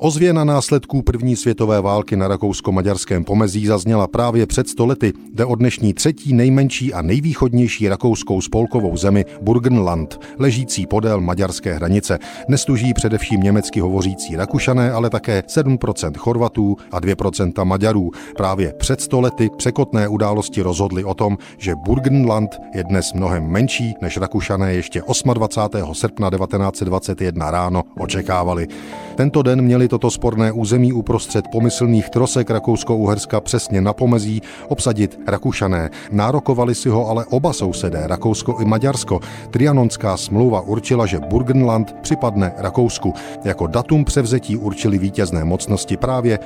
Ozvěna následků první světové války na rakousko-maďarském pomezí zazněla právě před stolety. Jde o dnešní třetí nejmenší a nejvýchodnější rakouskou spolkovou zemi Burgenland, ležící podél maďarské hranice. Dnes tuží především německy hovořící Rakušané, ale také 7% Chorvatů a 2% Maďarů. Právě před stolety překotné události rozhodly o tom, že Burgenland je dnes mnohem menší, než Rakušané ještě 28. srpna 1921 ráno očekávali. Tento den měli toto sporné území uprostřed pomyslných trosek Rakousko-Uherska přesně na pomezí obsadit Rakušané. Nárokovali si ho ale oba sousedé, Rakousko i Maďarsko. Trianonská smlouva určila, že Burgenland připadne Rakousku. Jako datum převzetí určili vítězné mocnosti právě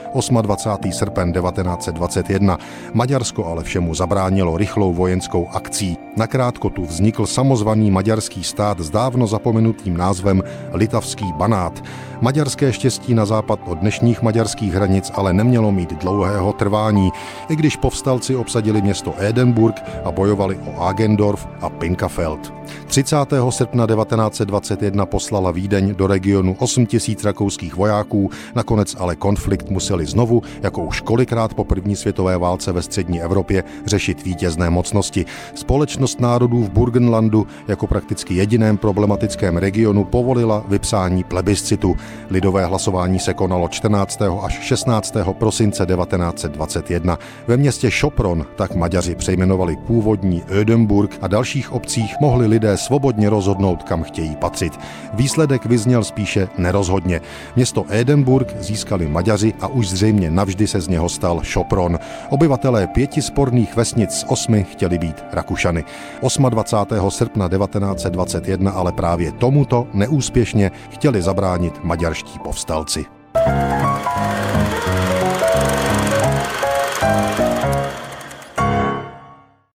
28. srpen 1921. Maďarsko ale všemu zabránilo rychlou vojenskou akcí. Nakrátko tu vznikl samozvaný maďarský stát s dávno zapomenutým názvem Litavský Banát. Maďarské štěstí na západ od dnešních maďarských hranic ale nemělo mít dlouhého trvání, i když povstalci obsadili město Edenburg a bojovali o Agendorf a Pinkafeld. 30. srpna 1921 poslala Vídeň do regionu 8 tisíc rakouských vojáků, nakonec ale konflikt museli znovu, jako už kolikrát po první světové válce ve střední Evropě, řešit vítězné mocnosti. Společnost národů v Burgenlandu jako prakticky jediném problematickém regionu povolila vypsání plebiscitu. Lidové hlasování se konalo 14. až 16. prosince 1921. Ve městě Šopron tak Maďaři přejmenovali původní Ödenburg a dalších obcích mohli lidé svobodně rozhodnout, kam chtějí patřit. Výsledek vyzněl spíše nerozhodně. Město Edenburg získali Maďaři a už zřejmě navždy se z něho stal Šopron. Obyvatelé pěti sporných vesnic z osmi chtěli být Rakušany. 28. srpna 1921 ale právě tomuto neúspěšně chtěli zabránit maďarští povstalci.